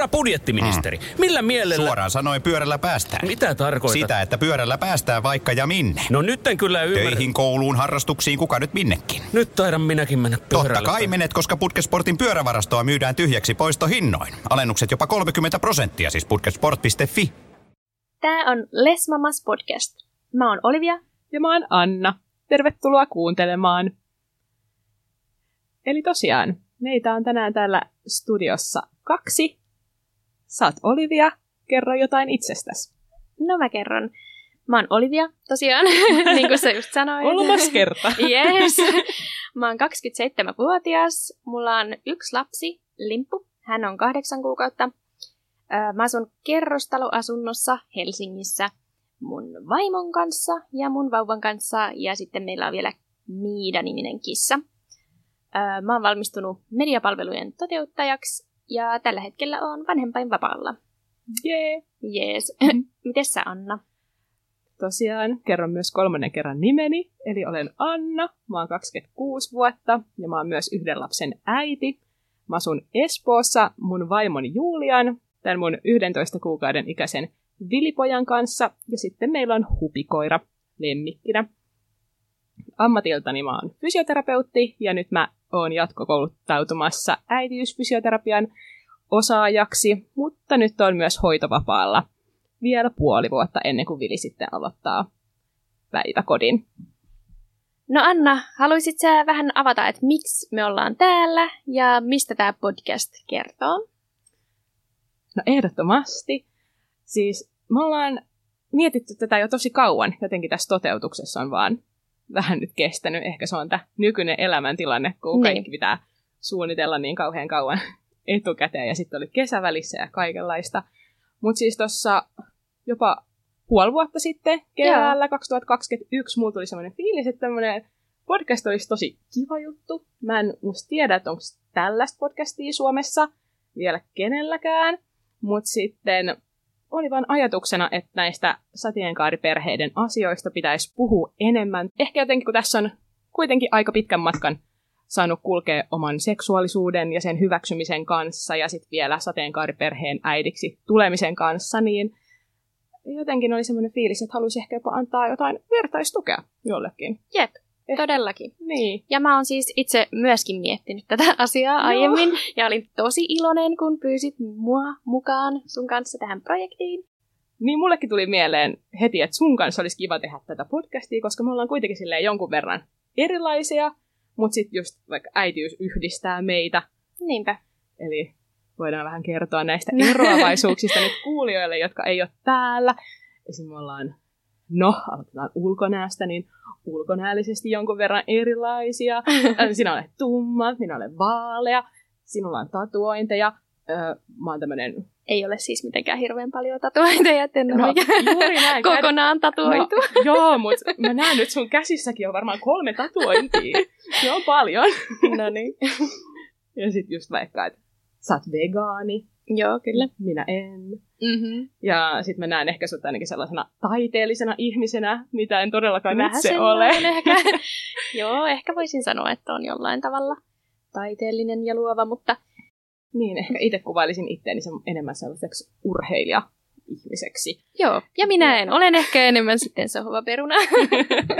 Herra budjettiministeri, mm. millä mielellä... Suoraan sanoen pyörällä päästään. Mitä tarkoitat? Sitä, että pyörällä päästään vaikka ja minne. No nyt en kyllä ymmärrä. Töihin, kouluun, harrastuksiin, kuka nyt minnekin. Nyt taidan minäkin mennä pyörällä. Totta kai menet, koska Putkesportin pyörävarastoa myydään tyhjäksi poistohinnoin. Alennukset jopa 30 prosenttia, siis putkesport.fi. Tää on Les Mamas podcast. Mä oon Olivia. Ja mä oon Anna. Tervetuloa kuuntelemaan. Eli tosiaan, meitä on tänään täällä studiossa kaksi. Saat Olivia, kerro jotain itsestäsi. No mä kerron. Mä oon Olivia, tosiaan, niin kuin sä just sanoit. Kolmas kerta. yes. Mä oon 27-vuotias. Mulla on yksi lapsi, Limpu. Hän on kahdeksan kuukautta. Mä asun kerrostaloasunnossa Helsingissä mun vaimon kanssa ja mun vauvan kanssa. Ja sitten meillä on vielä Miida-niminen kissa. Mä oon valmistunut mediapalvelujen toteuttajaksi ja tällä hetkellä on vanhempainvapaalla. Jee! Jees. Mites sä, Anna? Tosiaan, kerron myös kolmannen kerran nimeni, eli olen Anna, mä oon 26 vuotta ja mä oon myös yhden lapsen äiti. Mä asun Espoossa mun vaimon Julian, tämän mun 11 kuukauden ikäisen Vilipojan kanssa, ja sitten meillä on hupikoira lemmikkinä. Ammatiltani mä oon fysioterapeutti, ja nyt mä oon jatkokouluttautumassa äitiysfysioterapian osaajaksi, mutta nyt on myös hoitovapaalla vielä puoli vuotta ennen kuin Vili sitten aloittaa päiväkodin. No Anna, haluaisit sä vähän avata, että miksi me ollaan täällä ja mistä tämä podcast kertoo? No ehdottomasti. Siis me ollaan mietitty tätä jo tosi kauan, jotenkin tässä toteutuksessa on vaan vähän nyt kestänyt. Ehkä se on tämä nykyinen elämäntilanne, kun niin. kaikki pitää suunnitella niin kauhean kauan etukäteen ja sitten oli kesävälissä ja kaikenlaista. Mutta siis tuossa jopa puoli vuotta sitten, keväällä Joo. 2021, mulla tuli semmoinen fiilis, että tämmöinen podcast olisi tosi kiva juttu. Mä en musta tiedä, että onko tällaista podcastia Suomessa vielä kenelläkään, mutta sitten oli vain ajatuksena, että näistä sateenkaariperheiden asioista pitäisi puhua enemmän. Ehkä jotenkin, kun tässä on kuitenkin aika pitkän matkan saanut kulkea oman seksuaalisuuden ja sen hyväksymisen kanssa ja sitten vielä sateenkaariperheen äidiksi tulemisen kanssa, niin jotenkin oli semmoinen fiilis, että haluaisi ehkä jopa antaa jotain vertaistukea jollekin. Jep, todellakin. Niin. Ja mä oon siis itse myöskin miettinyt tätä asiaa aiemmin, no. ja olin tosi iloinen, kun pyysit mua mukaan sun kanssa tähän projektiin. Niin mullekin tuli mieleen heti, että sun kanssa olisi kiva tehdä tätä podcastia, koska me ollaan kuitenkin silleen jonkun verran erilaisia, mutta sitten just vaikka äitiys yhdistää meitä. Niinpä. Eli voidaan vähän kertoa näistä eroavaisuuksista nyt kuulijoille, jotka ei ole täällä. Esimerkiksi me ollaan, no, aloitetaan ulkonäöstä, niin ulkonäöllisesti jonkun verran erilaisia. Sinä olet tumma, minä olen vaalea, sinulla on tatuointeja, mä oon tämmönen... Ei ole siis mitenkään hirveän paljon tatuointeja, että en no, juuri näin, kokonaan tatuoitu. No, joo, mutta mä näen nyt sun käsissäkin on varmaan kolme tatuointia. Se on paljon. no niin. Ja sitten just vaikka, että sä oot vegaani. Joo, kyllä. Minä en. Mm-hmm. Ja sitten mä näen ehkä sut ainakin sellaisena taiteellisena ihmisenä, mitä en todellakaan Vähän itse ole. Ehkä. Joo, ehkä voisin sanoa, että on jollain tavalla taiteellinen ja luova, mutta... Niin, ehkä itse kuvailisin itteeni enemmän sellaiseksi urheilija-ihmiseksi. Joo, ja minä en. Olen ehkä enemmän sitten sohvaperuna.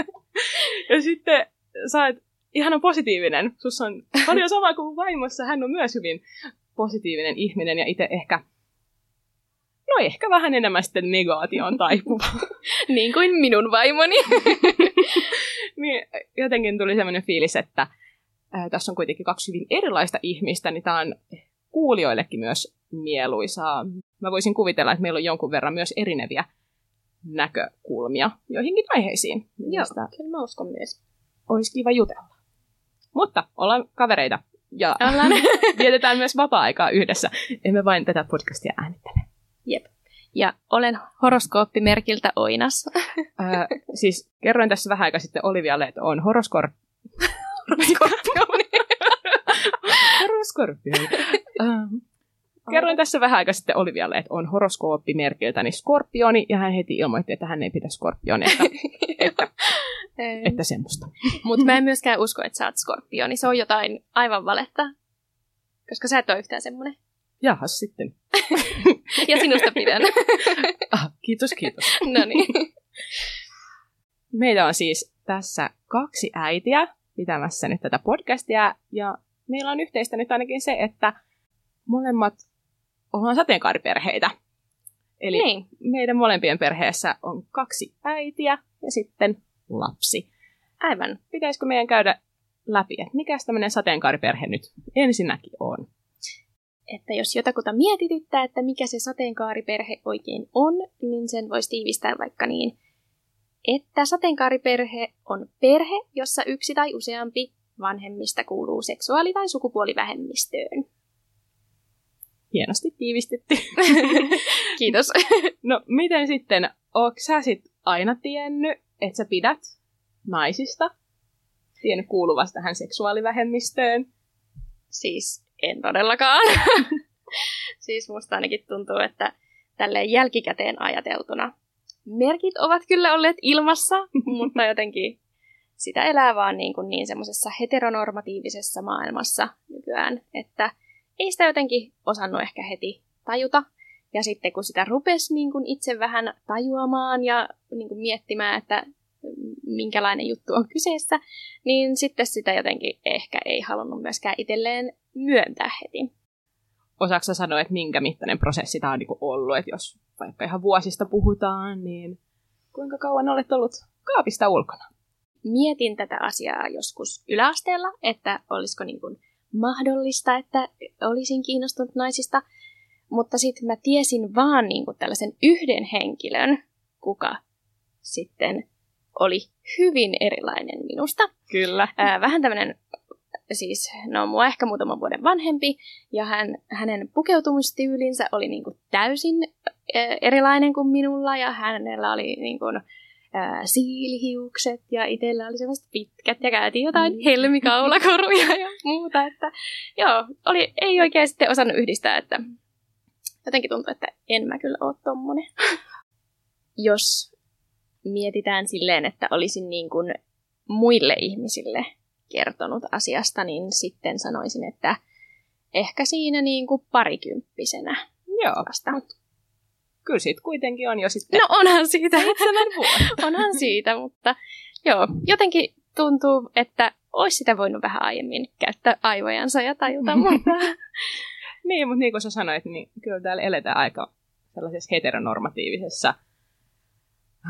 ja sitten sä oot ihana positiivinen. Sus on paljon sama kuin vaimossa. Hän on myös hyvin positiivinen ihminen ja itse ehkä, no ehkä vähän enemmän sitten negaation taipuva. niin kuin minun vaimoni. niin, jotenkin tuli sellainen fiilis, että ää, tässä on kuitenkin kaksi hyvin erilaista ihmistä, niin tämä on kuulijoillekin myös mieluisaa. Mä voisin kuvitella, että meillä on jonkun verran myös erineviä näkökulmia joihinkin aiheisiin. Joo, kyllä mä uskon myös. Olisi kiva jutella. Mutta ollaan kavereita ja ollaan. vietetään myös vapaa-aikaa yhdessä. Emme vain tätä podcastia äänittele. Jep. Ja olen horoskooppimerkiltä Oinas. äh, siis kerroin tässä vähän aikaa sitten Olivialle, että on horoskor... horoskoorpioni. horoskoorpioni. Ähm, kerroin tässä vähän aikaa sitten Olivialle, että on horoskooppimerkiltäni skorpioni, ja hän heti ilmoitti, että hän ei pidä skorpionia. Että, että että semmoista. Mutta mä en myöskään usko, että sä oot skorpioni. Se on jotain aivan valetta. Koska sä et ole yhtään semmoinen. Jahas sitten. ja sinusta pidän. Ah, kiitos, kiitos. no niin. Meitä on siis tässä kaksi äitiä pitämässä nyt tätä podcastia, ja meillä on yhteistä nyt ainakin se, että molemmat ollaan sateenkaariperheitä. Eli Niin. meidän molempien perheessä on kaksi äitiä ja sitten lapsi. Aivan. Pitäisikö meidän käydä läpi, että mikä tämmöinen sateenkaariperhe nyt ensinnäkin on? Että jos jotakuta mietityttää, että mikä se sateenkaariperhe oikein on, niin sen voisi tiivistää vaikka niin, että sateenkaariperhe on perhe, jossa yksi tai useampi vanhemmista kuuluu seksuaali- tai sukupuolivähemmistöön. Hienosti tiivistetty. Kiitos. No miten sitten, ootko sä sit aina tiennyt, että sä pidät naisista? Tiennyt kuuluvasta tähän seksuaalivähemmistöön? Siis en todellakaan. siis musta ainakin tuntuu, että tälleen jälkikäteen ajateltuna merkit ovat kyllä olleet ilmassa, mutta jotenkin sitä elää vaan niin, kuin niin semmoisessa heteronormatiivisessa maailmassa nykyään, että ei sitä jotenkin osannut ehkä heti tajuta. Ja sitten kun sitä rupesi niin kuin itse vähän tajuamaan ja niin kuin miettimään, että minkälainen juttu on kyseessä, niin sitten sitä jotenkin ehkä ei halunnut myöskään itselleen myöntää heti. Osaatko sanoa, että minkä mittainen prosessi tämä on niinku ollut? Että jos vaikka ihan vuosista puhutaan, niin kuinka kauan olet ollut kaapista ulkona? Mietin tätä asiaa joskus yläasteella, että olisiko niin kuin mahdollista, että olisin kiinnostunut naisista, mutta sitten mä tiesin vaan niin kuin tällaisen yhden henkilön, kuka sitten oli hyvin erilainen minusta. Kyllä. Ää, vähän tämmöinen, siis no mua ehkä muutaman vuoden vanhempi, ja hän, hänen pukeutumistyylinsä oli niin kuin täysin ää, erilainen kuin minulla, ja hänellä oli niin kuin, ää, siilihiukset, ja itsellä oli semmoiset pitkät, ja käytiin jotain helmikaulakoruja ja muuta, että joo, oli, ei oikein sitten osannut yhdistää, että jotenkin tuntuu, että en mä kyllä ole tommonen. Jos mietitään silleen, että olisin niin kuin muille ihmisille kertonut asiasta, niin sitten sanoisin, että ehkä siinä niin kuin parikymppisenä Joo, vasta. mut kyllä siitä kuitenkin on jo sitten No onhan siitä, seitsemän vuotta. onhan siitä, mutta joo, jotenkin tuntuu, että olisi sitä voinut vähän aiemmin käyttää aivojansa ja tajuta, mutta Niin, mutta niin kuin sä sanoit, niin kyllä täällä eletään aika sellaisessa heteronormatiivisessa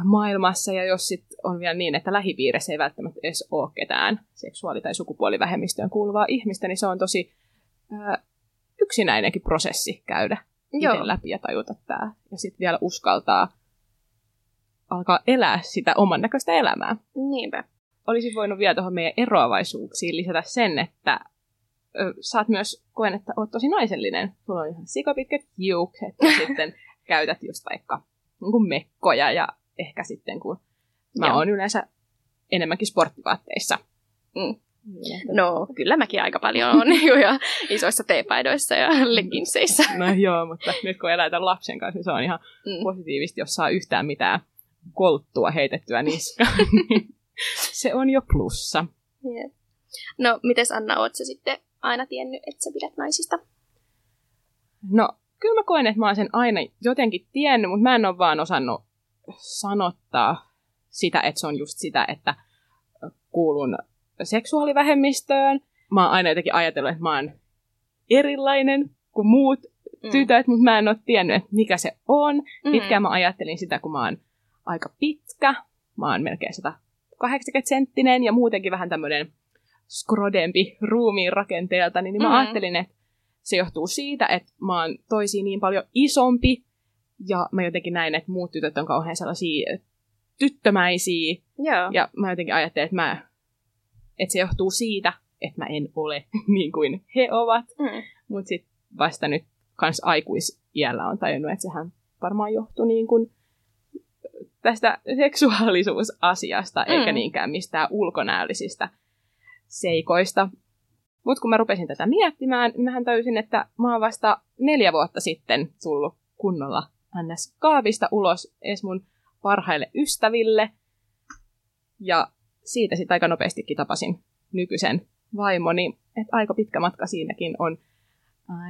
maailmassa, ja jos sit on vielä niin, että lähipiirissä ei välttämättä edes ole ketään seksuaali- tai sukupuolivähemmistöön kuuluvaa ihmistä, niin se on tosi ää, yksinäinenkin prosessi käydä joo, läpi ja tajuta tämä. Ja sitten vielä uskaltaa alkaa elää sitä oman näköistä elämää. niinpä. Olisin voinut vielä tuohon meidän eroavaisuuksiin lisätä sen, että ö, sä oot myös koen, että oot tosi naisellinen. Sulla on ihan sikapitkät hiukset ja sitten käytät just vaikka niin kuin mekkoja ja ehkä sitten kun mä Joo. oon yleensä enemmänkin sporttivaatteissa. Mm. No, kyllä mäkin aika paljon on niin kuin, ja isoissa teepaidoissa ja legginseissä. No joo, mutta nyt kun elää tämän lapsen kanssa, niin se on ihan Mm. positiivisesti, jos saa yhtään mitään kolttua heitettyä niskaan, se on jo plussa. Jep. No, mites Anna, oot sä sitten aina tiennyt, että sä pidät naisista? No, kyllä mä koen, että mä oon sen aina jotenkin tiennyt, mutta mä en ole vaan osannut sanottaa sitä, että se on just sitä, että kuulun seksuaalivähemmistöön. Mä oon aina jotenkin ajatellut, että mä oon erilainen kuin muut Mm. tytöt, mutta mä en ole tiennyt, että mikä se on. Mm. Pitkään mä ajattelin sitä, kun mä oon aika pitkä. Mä oon melkein 180 senttinen ja muutenkin vähän tämmöinen skrodempi ruumiin rakenteelta, niin mä Mm. ajattelin, että se johtuu siitä, että mä oon toisiin niin paljon isompi ja mä jotenkin näin, että muut tytöt on kauhean sellaisia tyttömäisiä Joo. ja mä jotenkin ajattelin, että, mä, että se johtuu siitä, että mä en ole niin kuin he ovat. Mm. Mutta sitten vasta nyt kans aikuisiällä on tajunnut, että sehän varmaan johtui niin kuin tästä seksuaalisuusasiasta, mm. eikä Mm. niinkään mistään ulkonäöllisistä seikoista. Mutta kun mä rupesin tätä miettimään, niin mähän tajusin, että mä oon vasta neljä vuotta sitten tullut kunnolla ns. kaavista ulos edes mun parhaille ystäville. Ja siitä sitten aika nopeastikin tapasin nykyisen vaimoni, että aika pitkä matka siinäkin on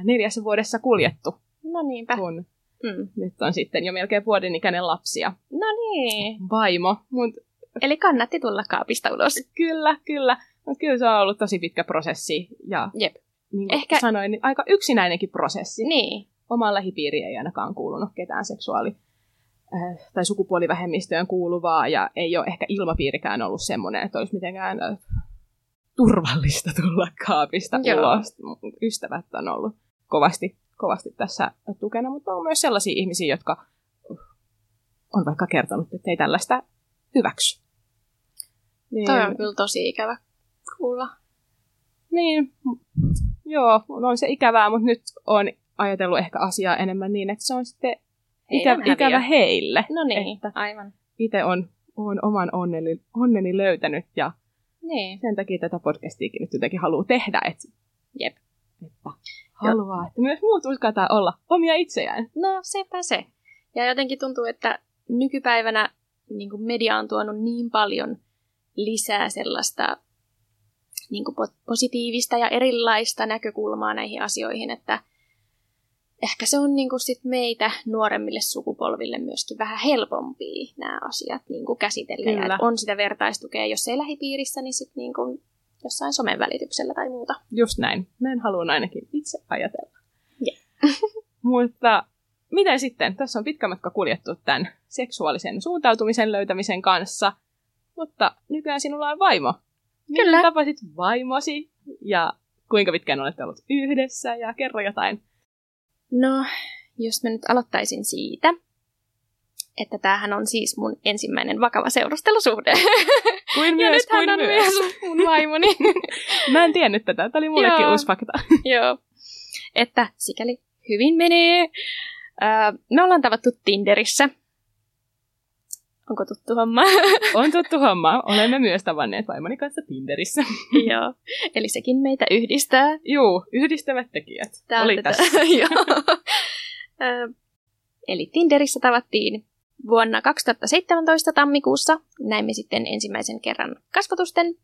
neljässä vuodessa kuljettu. No niinpä. kun Mm. nyt on sitten jo melkein vuoden ikäinen lapsi ja No niin. vaimo. Mut Eli kannatti tulla kaapista ulos. kyllä, kyllä. Mutta kyllä se on ollut tosi pitkä prosessi ja Jep. niin kuin Ehkä- sanoin, niin aika yksinäinenkin prosessi. Niin. Omaan lähipiiriin ei ainakaan kuulunut ketään seksuaali- äh, tai sukupuolivähemmistöön kuuluvaa ja ei ole ehkä ilmapiirikään ollut semmoinen, että olisi mitenkään äh, turvallista tulla kaapista Joo. ulos. Ystävät on ollut kovasti, kovasti tässä tukena, mutta on myös sellaisia ihmisiä, jotka on vaikka kertonut, että ei tällaista hyväksy. Niin, Toi on kyllä tosi ikävä kuulla. niin, joo, on se ikävää, mutta nyt on ajatellut ehkä asiaa enemmän niin, että se on sitten ikä, ikävä heille. No niin, Että aivan. itse on, on oman onneni, onneni löytänyt ja Niin. sen takia tätä podcastiakin nyt jotenkin haluaa tehdä, että, Jep. että haluaa, että myös muut uskaltaa olla omia itseään. No sepä se. Ja jotenkin tuntuu, että nykypäivänä niin media on tuonut niin paljon lisää sellaista niin kuin po- positiivista ja erilaista näkökulmaa näihin asioihin, että ehkä se on niin kuin sit meitä nuoremmille sukupolville myöskin vähän helpompia nämä asiat niin kuin käsitellä. Ja Kyllä. että on sitä vertaistukea, jos ei lähipiirissä, niin sitten niin kuin jossain somen välityksellä tai muuta. Just näin. Näin haluan ainakin itse ajatella. Jep. Mutta miten sitten? Tässä on pitkä matka kuljettu tämän seksuaalisen suuntautumisen löytämisen kanssa. Mutta nykyään sinulla on vaimo. Miten Kyllä. tapasit vaimosi ja kuinka pitkään olette ollut yhdessä ja kerro jotain. No, jos mä nyt aloittaisin siitä, että tämähän on siis mun ensimmäinen vakava seurustelusuhde. Kuin ja myös, nyt hän kuin on myös. myös mun vaimoni. Mä en tiennyt tätä. Tämä oli mullekin Joo. uusi fakta. Joo. Että sikäli hyvin menee. Öö, me ollaan tavattu Tinderissä. Onko tuttu homma? On tuttu homma. Olemme myös tavanneet vaimoni kanssa Tinderissä. Joo. Eli sekin meitä yhdistää. Juu, yhdistävät tekijät. Tää Oli tätä- tässä. Joo. Eli Tinderissä tavattiin vuonna 2017 tammikuussa. Näimme sitten ensimmäisen kerran kasvotusten.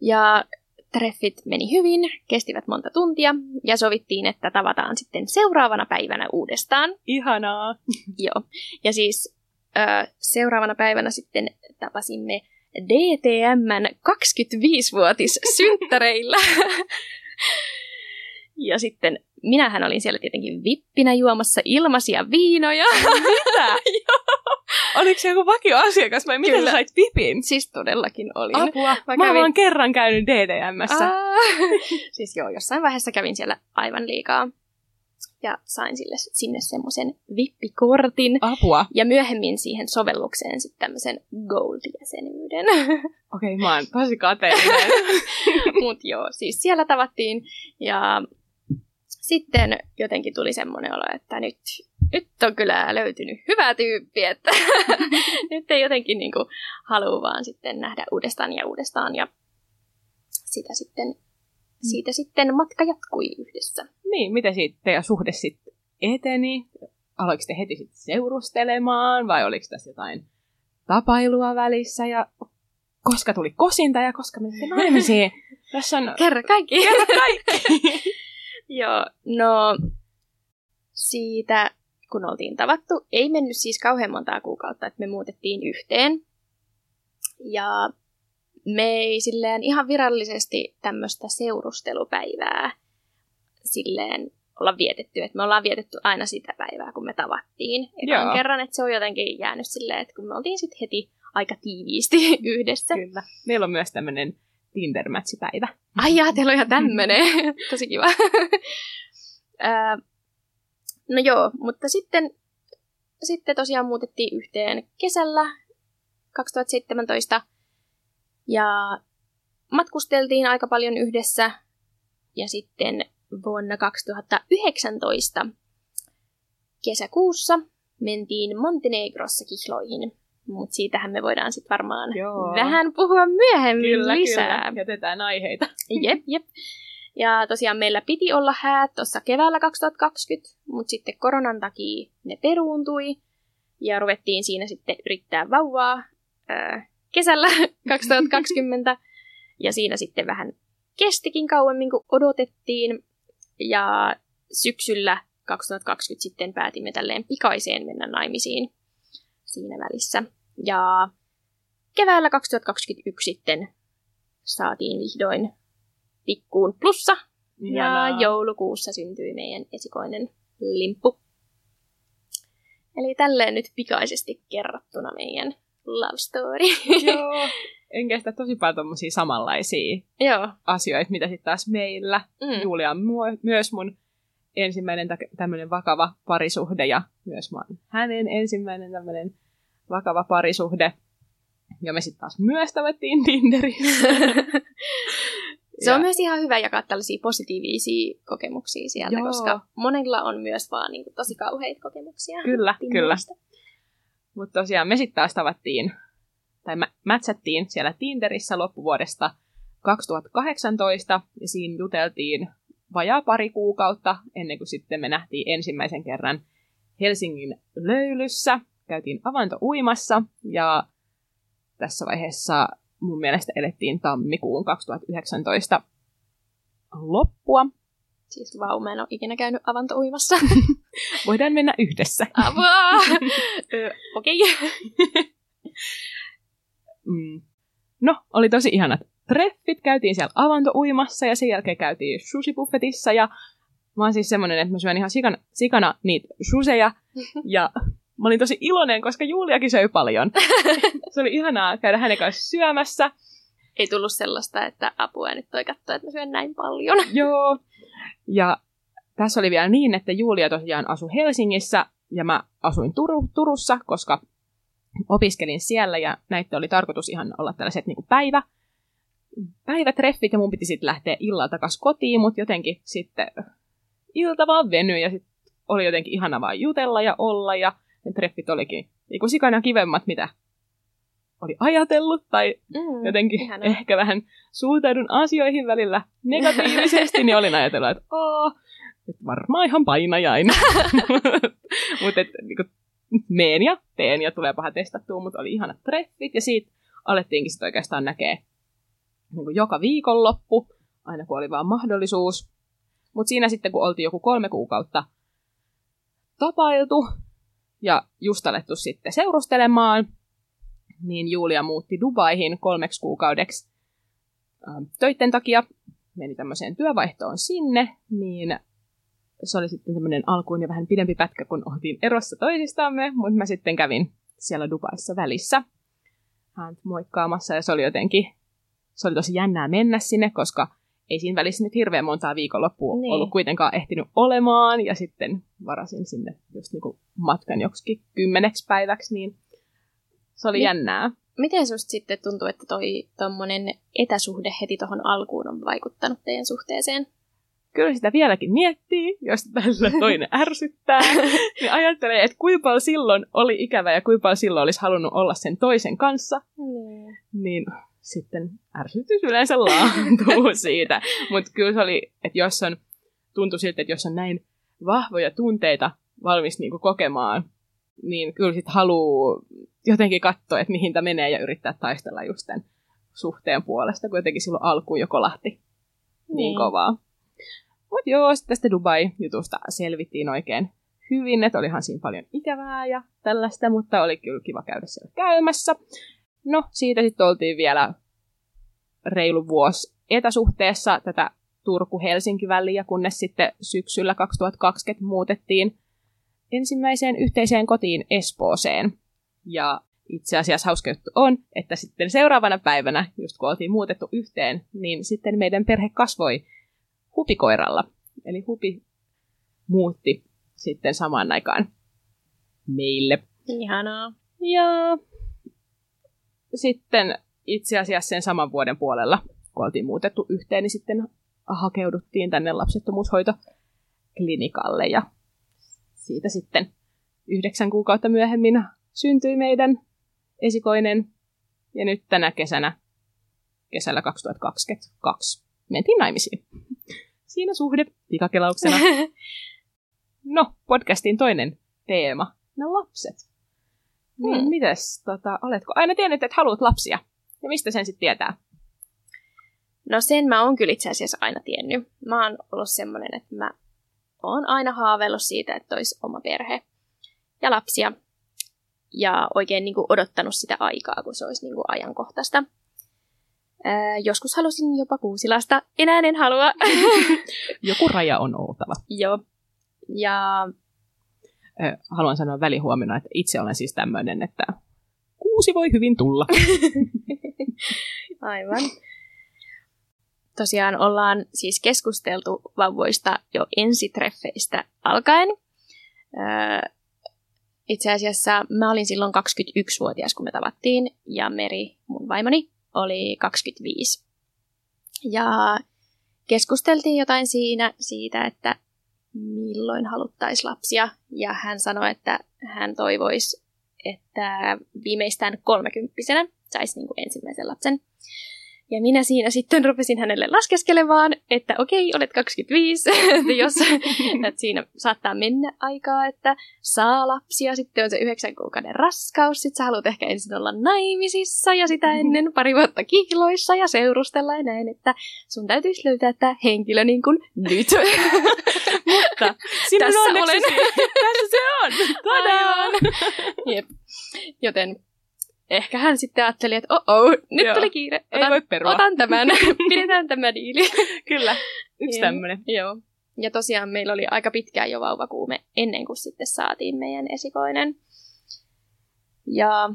Ja treffit meni hyvin, kestivät monta tuntia ja sovittiin, että tavataan sitten seuraavana päivänä uudestaan. Ihanaa. Joo. Ja siis seuraavana päivänä sitten tapasimme DTMn 25-vuotis synttäreillä. ja sitten minähän olin siellä tietenkin vippinä juomassa ilmaisia viinoja. Mitä? Oliko se joku vakioasiakas vai miten Kyllä. sä sait vipin? siis todellakin olin. Apua. Mä, Mä kävin- oon kerran käynyt DDMssä. Aa, siis joo, jossain vaiheessa kävin siellä aivan liikaa. Ja sain sille, sinne semmoisen vippikortin. Apua. Ja myöhemmin siihen sovellukseen sitten tämmöisen Gold-jäsenyyden. Okei, okay, mä oon tosi kateellinen. Mut joo, siis siellä tavattiin ja sitten jotenkin tuli semmoinen olo, että nyt, nyt on kyllä löytynyt hyvä tyyppi, että nyt ei jotenkin niinku halua vaan sitten nähdä uudestaan ja uudestaan ja sitä sitten, siitä sitten matka jatkui yhdessä. Niin, miten siitä teidän suhde sitten eteni? Aloiko te heti sitten seurustelemaan vai oliko tässä jotain tapailua välissä ja koska tuli kosinta ja koska menitte naimisiin? Tässä on... Kerro kaikki! Kerro kaikki! Joo, no siitä kun oltiin tavattu, ei mennyt siis kauhean montaa kuukautta, että me muutettiin yhteen. Ja me ei silleen ihan virallisesti tämmöistä seurustelupäivää silleen olla vietetty. Että me ollaan vietetty aina sitä päivää, kun me tavattiin. Ekan Joo. kerran, että se on jotenkin jäänyt silleen, että kun me oltiin sitten heti aika tiiviisti yhdessä. Kyllä. Meillä on myös tämmöinen Tinder-mätsipäivä. Ai jaa, teillä on ihan tämmönen. Tosi kiva. No joo, mutta sitten, sitten tosiaan muutettiin yhteen kesällä 2017 ja matkusteltiin aika paljon yhdessä ja sitten vuonna 2019 kesäkuussa mentiin Montenegrossa kihloihin, mutta siitähän me voidaan sitten varmaan Joo. vähän puhua myöhemmin Kyllä, lisää. kyllä. Jätetään aiheita. Jep, jep. Ja tosiaan meillä piti olla häät tuossa keväällä 2020, mutta sitten koronan takia ne peruuntui. Ja ruvettiin siinä sitten yrittää vauvaa ää, kesällä 2020. ja siinä sitten vähän kestikin kauemmin kuin odotettiin. Ja syksyllä 2020 sitten päätimme tälleen pikaiseen mennä naimisiin siinä välissä. Ja keväällä 2021 sitten saatiin vihdoin tikkuun plussa. Ihanaa. Ja joulukuussa syntyi meidän esikoinen limppu. Eli tälleen nyt pikaisesti kerrottuna meidän love story. Joo. En kestä tosi paljon tommosia samanlaisia Joo. asioita, mitä sitten taas meillä. Mm. Julia on mu- myös mun ensimmäinen tämmöinen vakava parisuhde ja myös mä oon hänen ensimmäinen tämmöinen vakava parisuhde. Ja me sitten taas myös tavattiin Tinderissä. Se on Ja- myös ihan hyvä jakaa tällaisia positiivisia kokemuksia sieltä, Joo. koska monella on myös vaan niin kuin, tosi kauheita kokemuksia. Kyllä, kyllä. Mutta tosiaan me sitten taas tavattiin, tai mä, mätsättiin siellä Tinderissä loppuvuodesta 2018, ja siinä juteltiin vajaa pari kuukautta ennen kuin sitten me nähtiin ensimmäisen kerran Helsingin löylyssä. Käytiin avanto uimassa, ja tässä vaiheessa mun mielestä elettiin tammikuun 2019 loppua. Siis vau, mä en ole ikinä käynyt avantouimassa. Voidaan mennä yhdessä. Apua! Okei. Mm. No, oli tosi ihanat treffit. Käytiin siellä avantouimassa ja sen jälkeen käytiin sushi-buffetissa. Ja mä oon siis semmonen, että mä syön ihan sikana, sikana niitä susheja. Ja mä olin tosi iloinen, koska Juliakin söi paljon. Se oli ihanaa käydä hänen kanssa syömässä. Ei tullut sellaista, että apua nyt toi katsoo, että mä syön näin paljon. Joo. Ja tässä oli vielä niin, että Julia tosiaan asui Helsingissä ja mä asuin Turu, Turussa, koska opiskelin siellä ja näitä oli tarkoitus ihan olla tällaiset niin päivä, päivätreffit ja mun piti sitten lähteä illalla takaisin kotiin, mutta jotenkin sitten ilta vaan venyi ja sitten oli jotenkin ihana vaan jutella ja olla ja ne treffit olikin niin sikana kivemmat, mitä oli ajatellut tai Mm, jotenkin ihanaa. ehkä vähän suhtaudun asioihin välillä negatiivisesti, niin olin ajatellut, että oo, nyt varmaan ihan painajainen. mutta niinku, meen ja teen ja tulee paha testattua, mutta oli ihanat treffit ja siitä alettiinkin sitten oikeastaan näkee niinku joka viikonloppu, aina kun oli vaan mahdollisuus. Mutta siinä sitten, kun oltiin joku kolme kuukautta tapailtu ja just alettu sitten seurustelemaan, niin Julia muutti Dubaihin kolmeksi kuukaudeksi ähm, töitten takia. Meni tämmöiseen työvaihtoon sinne, niin se oli sitten tämmöinen alkuun ja vähän pidempi pätkä, kun oltiin erossa toisistamme, mutta mä sitten kävin siellä Dubaissa välissä hän moikkaamassa ja se oli jotenkin, se oli tosi jännää mennä sinne, koska ei siinä välissä nyt hirveän montaa viikonloppua Niin. ollut kuitenkaan ehtinyt olemaan ja sitten varasin sinne just niinku matkan joksikin kymmeneksi päiväksi, niin se oli Niin. jännää. Miten susta sitten tuntuu, että toi tommonen etäsuhde heti tohon alkuun on vaikuttanut teidän suhteeseen? Kyllä sitä vieläkin miettii, jos tällä toinen ärsyttää, niin ajattelee, että kuinka paljon silloin oli ikävä ja kuinka paljon silloin olisi halunnut olla sen toisen kanssa, Mm. niin sitten ärsytys yleensä laantuu siitä. Mutta kyllä se oli, että jos on, tuntui siltä, että jos on näin vahvoja tunteita valmis niinku kokemaan, niin kyllä sitten haluaa jotenkin katsoa, että mihin tämä menee ja yrittää taistella just tämän suhteen puolesta, kun jotenkin silloin alkuun jo kolahti niin, Niin. kovaa. Mutta joo, sitten tästä Dubai-jutusta selvittiin oikein hyvin, että olihan siinä paljon ikävää ja tällaista, mutta oli kyllä kiva käydä siellä käymässä. No, siitä sitten oltiin vielä reilu vuosi etäsuhteessa tätä Turku-Helsinki-väliä, kunnes sitten syksyllä 2020 muutettiin ensimmäiseen yhteiseen kotiin Espooseen. Ja itse asiassa hauska juttu on, että sitten seuraavana päivänä, just kun oltiin muutettu yhteen, niin sitten meidän perhe kasvoi hupikoiralla. Eli hupi muutti sitten samaan aikaan meille. Ihanaa. Ja sitten itse asiassa sen saman vuoden puolella, kun oltiin muutettu yhteen, niin sitten hakeuduttiin tänne lapsettomuushoitoklinikalle ja siitä sitten yhdeksän kuukautta myöhemmin syntyi meidän esikoinen ja nyt tänä kesänä, kesällä 2022, mentiin naimisiin. Siinä suhde pikakelauksena. No, podcastin toinen teema, ne lapset. Niin, Hmm. mites, tota, oletko aina tiennyt, että haluat lapsia? Ja mistä sen sitten tietää? No sen mä oon kyllä itse asiassa aina tiennyt. Mä oon ollut semmonen, että mä oon aina haaveillut siitä, että olisi oma perhe ja lapsia. Ja oikein niin kuin odottanut sitä aikaa, kun se olisi niin kuin ajankohtaista. Ää, joskus halusin jopa kuusi lasta, enää en halua. Joku raja on oltava. Joo. Ja Haluan sanoa välihuomina, että itse olen siis tämmöinen, että kuusi voi hyvin tulla. Aivan. Tosiaan ollaan siis keskusteltu vauvoista jo ensitreffeistä alkaen. Öö, itse asiassa mä olin silloin 21-vuotias, kun me tavattiin, ja Meri, mun vaimoni, oli 25. Ja keskusteltiin jotain siinä siitä, että milloin haluttaisiin lapsia, ja hän sanoi, että hän toivoisi, että viimeistään kolmekymppisenä saisi niin kuin ensimmäisen lapsen. Ja minä siinä sitten rupesin hänelle laskeskelemaan, että okei, olet 25, että jos että siinä saattaa mennä aikaa, että saa lapsia, sitten on se yhdeksän kuukauden raskaus, sitten sä haluat ehkä ensin olla naimisissa ja sitä ennen pari vuotta kihloissa ja seurustella ja näin, että sun täytyisi löytää tämä henkilö niin kuin nyt. Mutta Sinun Tässä onneksesi. Tässä se on. Tadaa! Aivan. Jep. Joten ehkä hän sitten ajatteli, että oh, nyt Joo. tuli kiire. Ei voi perua. Otan tämän, pidetään tämä diili. Kyllä. Yksi Joo. tämmöinen. Joo. Ja tosiaan meillä oli aika pitkään jo vauvakuume ennen kuin sitten saatiin meidän esikoinen. Ja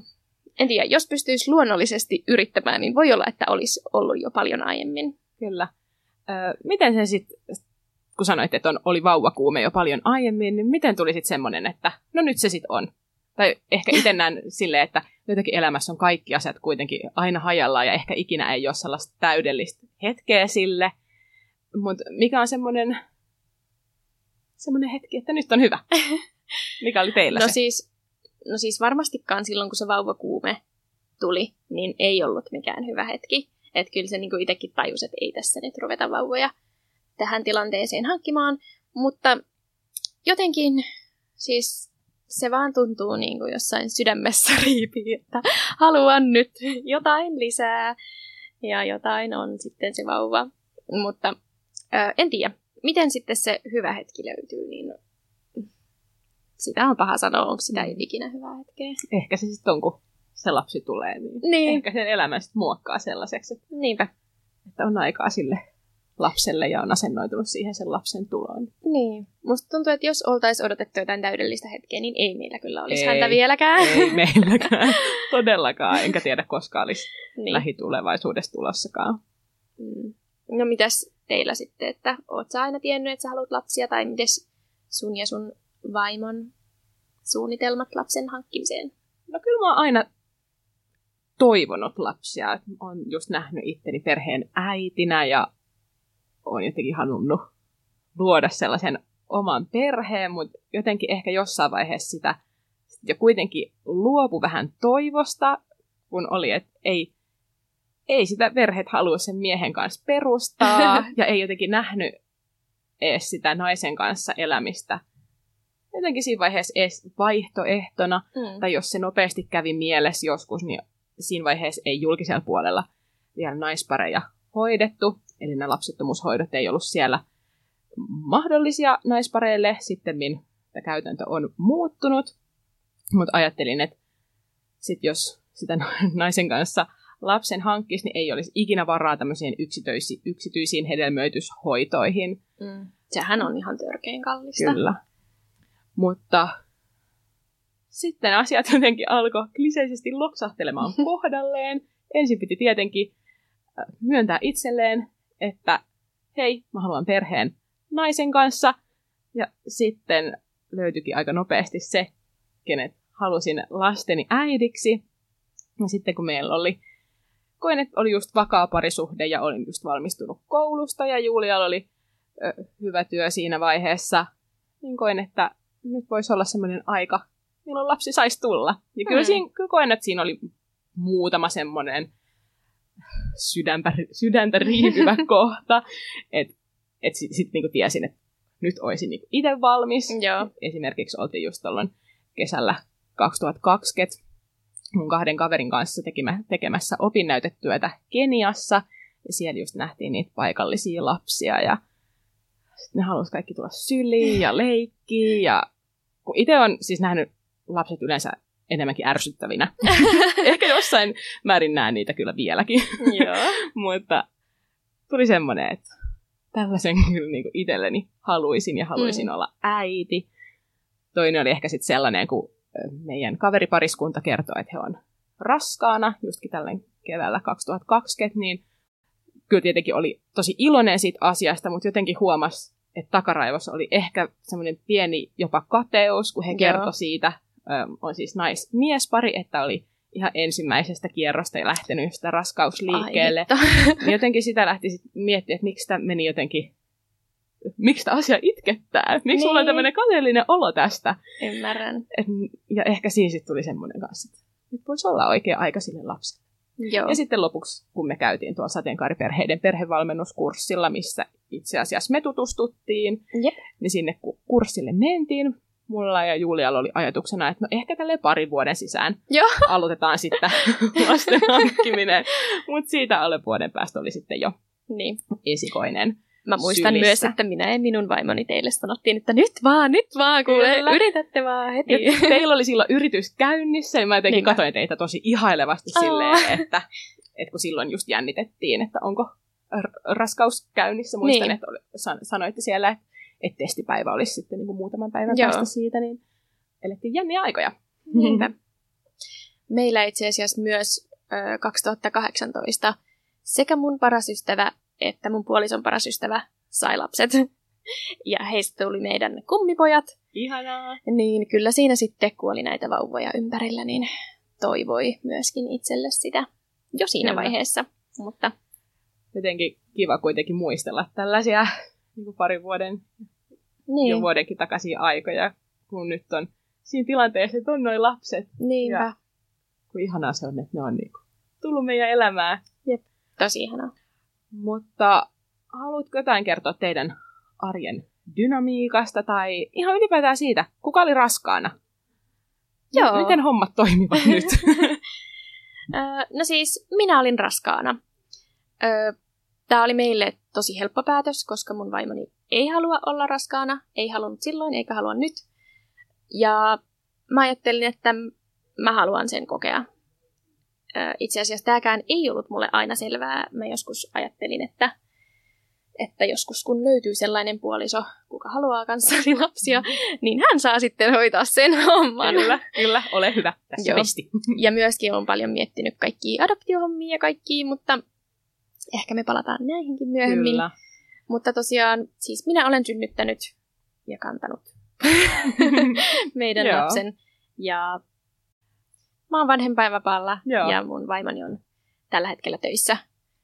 en tiedä, jos pystyisi luonnollisesti yrittämään, niin voi olla, että olisi ollut jo paljon aiemmin. Kyllä. Ö, miten se sitten, kun sanoit, että on, oli vauvakuume jo paljon aiemmin, niin miten tuli sitten semmoinen, että no nyt se sitten on? Tai ehkä itse näen silleen, että jotenkin elämässä on kaikki asiat kuitenkin aina hajallaan ja ehkä ikinä ei ole sellaista täydellistä hetkeä sille. Mutta mikä on semmoinen, semmoinen hetki, että nyt on hyvä? Mikä oli teillä No se? siis, no siis varmastikaan silloin, kun se vauvakuume tuli, niin ei ollut mikään hyvä hetki. Että kyllä se niin itsekin tajusi, että ei tässä nyt ruveta vauvoja tähän tilanteeseen hankkimaan. Mutta jotenkin siis se vaan tuntuu niin kuin jossain sydämessä riipii, että haluan nyt jotain lisää. Ja jotain on sitten se vauva. Mutta ö, en tiedä, miten sitten se hyvä hetki löytyy, niin sitä on paha sanoa, onko sitä ikinä hyvää hetkeä. Ehkä se sitten on, kun se lapsi tulee, niin Niin, ehkä sen elämän sit muokkaa sellaiseksi, että niinpä. että on aikaa sille lapselle ja on asennoitunut siihen sen lapsen tuloon. Niin. Musta tuntuu, että jos oltaisiin odotettu jotain täydellistä hetkeä, niin ei meillä kyllä olisi Ei. häntä vieläkään. Ei meilläkään todellakaan, enkä tiedä koska olisi niin. lähitulevaisuudessa tulossakaan. Mm. No mitäs teillä sitten, että oot sä aina tiennyt, että sä haluat lapsia, tai mites sun ja sun vaimon suunnitelmat lapsen hankkimiseen? No kyllä mä oon aina toivonut lapsia. Olen just nähnyt itteni perheen äitinä ja olen jotenkin halunnut luoda sellaisen oman perheen, mutta jotenkin ehkä jossain vaiheessa sitä sit jo kuitenkin luopu vähän toivosta, kun oli, että ei, ei sitä perheet halua sen miehen kanssa perustaa ja ei jotenkin nähnyt edes sitä naisen kanssa elämistä jotenkin siinä vaiheessa edes vaihtoehtona, Mm. tai jos se nopeasti kävi mielessä joskus, niin siinä vaiheessa ei julkisella puolella vielä naispareja hoidettu, eli nämä lapsettomuushoidot ei ollut siellä mahdollisia naispareille, sitten tämä käytäntö on muuttunut, mutta ajattelin, että sit jos sitä naisen kanssa lapsen hankkisi, niin ei olisi ikinä varaa tämmöisiin yksityisi, yksityisiin hedelmöityshoitoihin. Mm. Sehän on ihan törkeän kallista. Kyllä. Mutta sitten asiat jotenkin alkoi kliseisesti loksahtelemaan kohdalleen. Ensin piti tietenkin äh, myöntää itselleen, että hei, mä haluan perheen naisen kanssa. Ja sitten löytyikin aika nopeasti se, kenet halusin lasteni äidiksi. Ja sitten kun meillä oli, koin, että oli just vakaa parisuhde ja olin just valmistunut koulusta ja Julialla oli ö, hyvä työ siinä vaiheessa, niin koin, että nyt voisi olla semmoinen aika, milloin lapsi saisi tulla. Ja kyllä, Mm. siinä, kyllä koen, että siinä oli muutama semmoinen sydäntä, sydäntä riipivä kohta, että et sitten sit niinku tiesin, että nyt olisin niinku itse valmis. Joo. Esimerkiksi oltiin just tuolloin kesällä 2020 mun kahden kaverin kanssa tekemä, tekemässä opinnäytetyötä Keniassa, ja siellä just nähtiin niitä paikallisia lapsia, ja Sitten ne halusi kaikki tulla syliin ja leikkiä. Ja kun itse on siis nähnyt lapset yleensä enemmänkin ärsyttävinä. Ehkä jossain määrin näen niitä kyllä vieläkin. Joo. Mutta tuli semmoinen, että tällaisen kyllä niin itselleni haluaisin ja haluaisin Mm. olla äiti. Toinen oli ehkä sitten sellainen, kun meidän kaveripariskunta kertoi, että he on raskaana, justkin tällainen keväällä 2020, niin kyllä tietenkin oli tosi iloinen siitä asiasta, mutta jotenkin huomasi, että takaraivossa oli ehkä semmoinen pieni jopa kateus, kun he kertoi siitä, on siis nais-miespari, että oli ihan ensimmäisestä kierrosta ja lähtenyt sitä raskausliikkeelle. Niin jotenkin sitä lähti sit miettimään, että miksi tämä meni jotenkin, miksi tämä asia itkettää, miksi mulla on Niin. tämmöinen kateellinen olo tästä. Ymmärrän. Et, ja ehkä siinä sitten tuli semmoinen kanssa, että nyt voisi olla oikea aika sille lapselle. Joo. Ja sitten lopuksi, kun me käytiin tuolla sateenkaariperheiden perhevalmennuskurssilla, missä itse asiassa me tutustuttiin, Jep. niin sinne ku- kurssille mentiin. Mulla ja Julialla oli ajatuksena, että no ehkä tälle parin vuoden sisään Joo. aloitetaan sitten lasten hankkiminen. Mutta siitä alle vuoden päästä oli sitten jo Niin. esikoinen. Mä muistan sylissä. myös, että minä ja minun vaimoni teille sanottiin, että nyt vaan, nyt vaan, kuule, Kyllä. yritätte vaan heti. Ja teillä oli silloin yritys käynnissä, ja mä jotenkin Niinpä. katsoin teitä tosi ihailevasti Aa. silleen, että, että kun silloin just jännitettiin, että onko raskaus käynnissä. Muistan, Niin. että sanoitte siellä, että, että testipäivä olisi sitten niin kuin muutaman päivän Joo. päästä siitä, niin elettiin jänniä aikoja. Niinpä. Meillä itse asiassa myös ö, 2018 sekä mun paras ystävä että mun puolison paras ystävä sai lapset. Ja heistä tuli meidän kummipojat. Ihanaa. Niin kyllä siinä sitten, kun oli näitä vauvoja ympärillä, niin toivoi myöskin itselle sitä jo siinä Kyllä. vaiheessa. Mutta Jotenkin kiva kuitenkin muistella tällaisia niin kuin parin vuoden, jo niin, vuodenkin takaisia aikoja, kun nyt on siinä tilanteessa, että on noin lapset. niinpä. Ja- Kun ihanaa se on, että ne on niin kuin tullut meidän elämään. Tosi ihanaa. Mutta haluatko jotain kertoa teidän arjen dynamiikasta tai ihan ylipäätään siitä, kuka oli raskaana? Joo. Miten hommat toimivat nyt? No siis, minä olin raskaana. Tämä oli meille tosi helppo päätös, koska mun vaimoni ei halua olla raskaana, ei halunnut silloin eikä halua nyt. Ja mä ajattelin, että mä haluan sen kokea. Itse asiassa tämäkään ei ollut mulle aina selvää. Mä joskus ajattelin, että, että joskus kun löytyy sellainen puoliso, kuka haluaa kanssani lapsia, niin hän saa sitten hoitaa sen homman. kyllä, kyllä, ole hyvä. Tässä Joo. pesti. Ja myöskin olen paljon miettinyt kaikkia adoptiohommia ja kaikkia, mutta ehkä me palataan näihinkin myöhemmin. Kyllä. Mutta tosiaan, siis minä olen synnyttänyt ja kantanut meidän Joo. lapsen. Ja mä oon vanhempainvapaalla Joo. ja mun vaimoni on tällä hetkellä töissä.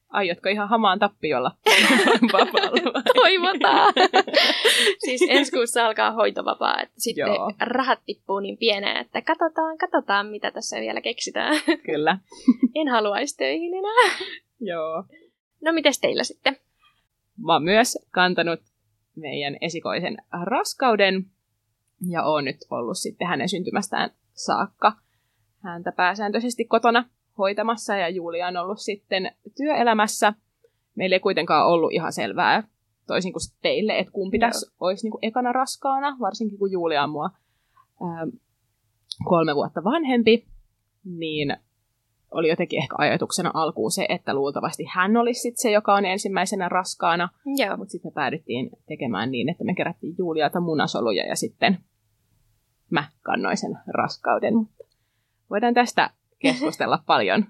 Aiotko ihan hamaan tappiolla vapaalla? Toivotaan! siis ensi kuussa alkaa hoitovapaa, että sitten Joo. rahat tippuu niin pieneen, että katsotaan, katsotaan mitä tässä vielä keksitään. Kyllä. en haluaisi töihin enää. Joo. No mites teillä sitten? Mä oon myös kantanut meidän esikoisen raskauden ja oon nyt ollut sitten hänen syntymästään saakka häntä pääsääntöisesti kotona hoitamassa ja Julia on ollut sitten työelämässä. Meillä ei kuitenkaan ollut ihan selvää, toisin kuin teille, että kumpi Joo. tässä olisi niin kuin ekana raskaana, varsinkin kun Julia on mua ää, kolme vuotta vanhempi, niin oli jotenkin ehkä ajatuksena alkuun se, että luultavasti hän olisi sit se, joka on ensimmäisenä raskaana, Joo. mutta sitten me päädyttiin tekemään niin, että me kerättiin Julialta munasoluja ja sitten mä kannoin sen raskauden. Mutta voidaan tästä keskustella paljon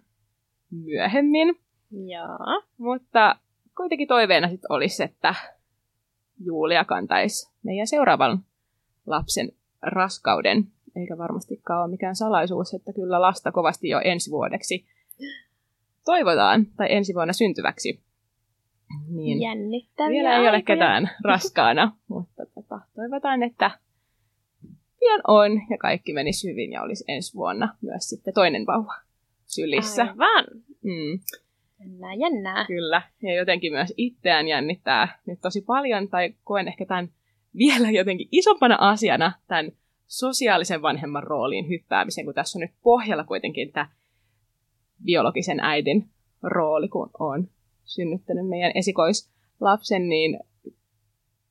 myöhemmin. Joo. Mutta kuitenkin toiveena sitten olisi, että Julia kantaisi meidän seuraavan lapsen raskauden. Eikä varmastikaan ole mikään salaisuus, että kyllä lasta kovasti jo ensi vuodeksi toivotaan, tai ensi vuonna syntyväksi. Niin Jännittäviä vielä ei ole aikoja. ketään raskaana, mutta tota, toivotaan, että pian on ja kaikki menisi hyvin ja olisi ensi vuonna myös sitten toinen vauva sylissä. Aivan. Mm. Jännää, jännää. Kyllä, ja jotenkin myös itseään jännittää nyt tosi paljon, tai koen ehkä tämän vielä jotenkin isompana asiana tämän sosiaalisen vanhemman rooliin hyppäämisen, kun tässä on nyt pohjalla kuitenkin tämä biologisen äidin rooli, kun on synnyttänyt meidän esikoislapsen, niin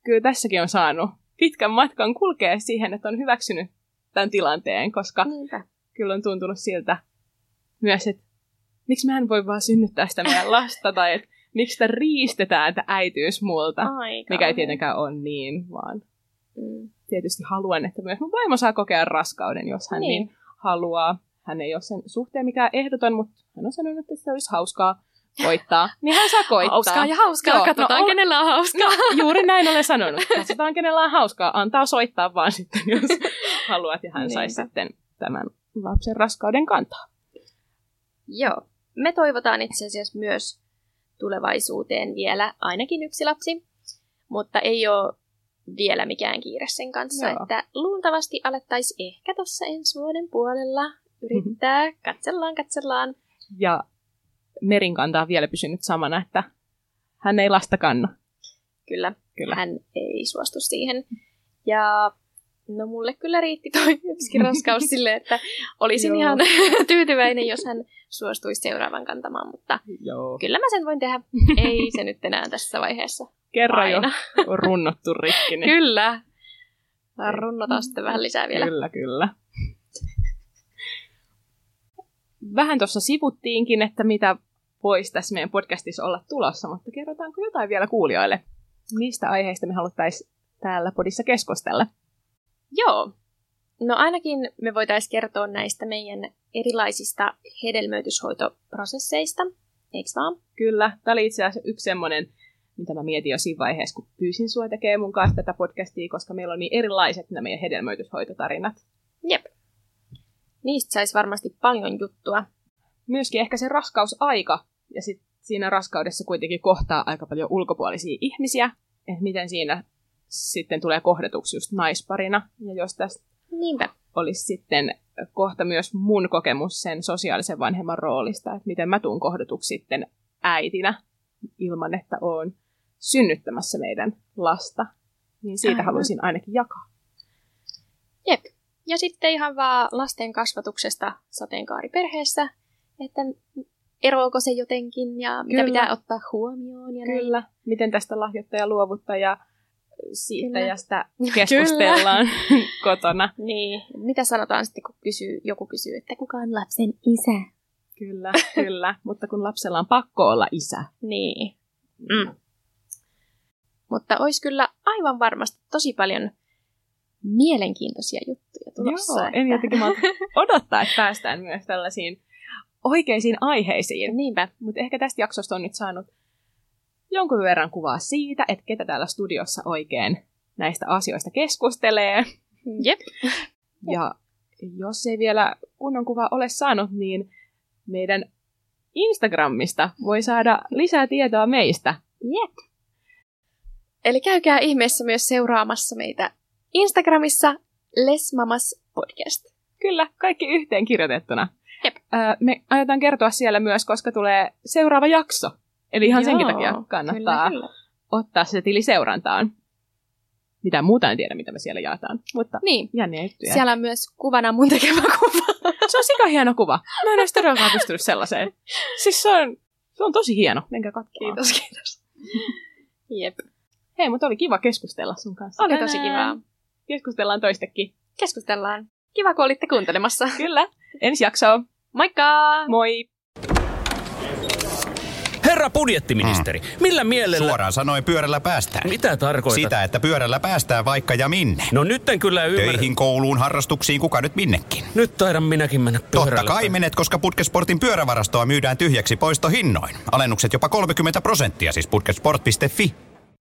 kyllä tässäkin on saanut pitkän matkan kulkea siihen, että on hyväksynyt tämän tilanteen, koska Niinpä. kyllä on tuntunut siltä myös, että miksi mä en voi vaan synnyttää sitä meidän lasta, tai että miksi sitä riistetään tämä äityys multa, Aika. mikä ei tietenkään ole niin, vaan Mm. Tietysti haluan, että myös mun vaimo saa kokea raskauden, jos hän niin, Niin. niin haluaa. Hän ei ole sen suhteen mikään ehdoton, mutta hän on sanonut, että se olisi hauskaa koittaa. Niin hän saa koittaa. Hauskaa ja hauskaa. Joo, Katsotaan, no, kenellä on hauskaa. Juuri näin olen sanonut. Katsotaan, kenellä on hauskaa. Antaa soittaa vaan sitten, jos haluat. Ja hän saisi Niinpä. sitten tämän lapsen raskauden kantaa. Joo. Me toivotaan itse asiassa myös tulevaisuuteen vielä ainakin yksi lapsi, mutta ei ole vielä mikään kiire sen kanssa, Joo. että luultavasti alettaisiin ehkä tuossa ensi vuoden puolella yrittää, katsellaan, katsellaan. Ja Merin kanta on vielä pysynyt samana, että hän ei lasta kanna. Kyllä, Kyllä. hän ei suostu siihen. Ja no mulle kyllä riitti toi yksikin raskaus silleen, että olisin ihan tyytyväinen, jos hän suostuisi seuraavan kantamaan, mutta Joo. kyllä mä sen voin tehdä. Ei se nyt enää tässä vaiheessa. Kerran jo Aina. on runnottu rikki. Niin Kyllä. Runnotaan sitten vähän lisää vielä. Kyllä, kyllä. Vähän tuossa sivuttiinkin, että mitä voisi tässä meidän podcastissa olla tulossa, mutta kerrotaanko jotain vielä kuulijoille? Mistä aiheista me haluttaisiin täällä podissa keskustella? Joo. No ainakin me voitaisiin kertoa näistä meidän erilaisista hedelmöityshoitoprosesseista, eikö vaan? Kyllä, tämä oli itse asiassa yksi semmoinen, mitä mä mietin jo siinä vaiheessa, kun pyysin sua tekemään mun kanssa tätä podcastia, koska meillä on niin erilaiset nämä meidän hedelmöityshoitotarinat. Jep. Niistä saisi varmasti paljon juttua. myöskin ehkä se raskausaika, ja sit siinä raskaudessa kuitenkin kohtaa aika paljon ulkopuolisia ihmisiä, että miten siinä sitten tulee kohdatuksi just naisparina, ja jos tästä Niinpä. olisi sitten kohta myös mun kokemus sen sosiaalisen vanhemman roolista, että miten mä tuun kohdatuksi sitten äitinä ilman, että oon synnyttämässä meidän lasta, niin siitä Aivan. haluaisin ainakin jakaa. Jep. Ja sitten ihan vaan lasten kasvatuksesta sateenkaariperheessä, että eroako se jotenkin ja mitä Kyllä. pitää ottaa huomioon ja näin. Kyllä, miten tästä lahjoittaja luovuttaja siittäjästä Kyllä. keskustellaan kotona. Niin. Mitä sanotaan sitten, kun kysyy, joku kysyy, että kuka on lapsen isä? Kyllä, kyllä. Mutta kun lapsella on pakko olla isä. Niin. Mm. Mutta olisi kyllä aivan varmasti tosi paljon mielenkiintoisia juttuja tulossa. Joo, en jotenkin malta odottaa, että päästään myös tällaisiin oikeisiin aiheisiin. Niinpä. Mutta ehkä tästä jaksosta on nyt saanut jonkun verran kuvaa siitä, että ketä täällä studiossa oikein näistä asioista keskustelee. Jep. Ja jos ei vielä kunnon kuva ole saanut, niin meidän Instagramista voi saada lisää tietoa meistä. Jep. Eli käykää ihmeessä myös seuraamassa meitä Instagramissa Les Mamas Podcast. Kyllä, kaikki yhteen kirjoitettuna. Jep. Öö, me aiotaan kertoa siellä myös, koska tulee seuraava jakso. Eli ihan senkin Joo, takia kannattaa Kyllä, kyllä. ottaa se tili seurantaan. Mitä muuta en tiedä, mitä me siellä jaetaan. Mutta Niin. jänniä juttuja. Siellä on myös kuvana mun tekemä kuva. Se on sika hieno kuva. Mä en olisi todellakaan pystynyt sellaiseen. Siis se on, se on tosi hieno. Menkää katsomaan. Kiitos, kiitos. Jep. Hei, mutta oli kiva keskustella sun kanssa. Oli tosi kivaa. Keskustellaan toistekin. Keskustellaan. Kiva, kun olitte kuuntelemassa. Kyllä. Ensi jaksoa. Moikka! Moi! Herra budjettiministeri, millä mielellä... Suoraan sanoen pyörällä päästään. Mitä tarkoitat? Sitä, että pyörällä päästään vaikka ja minne. No nyt en kyllä ymmärrä. Töihin, kouluun, harrastuksiin, kuka nyt minnekin. Nyt taidan minäkin mennä pyörällä. Totta kai menet, koska Putkesportin pyörävarastoa myydään tyhjäksi poistohinnoin. Alennukset jopa 30 prosenttia, siis putkesport.fi.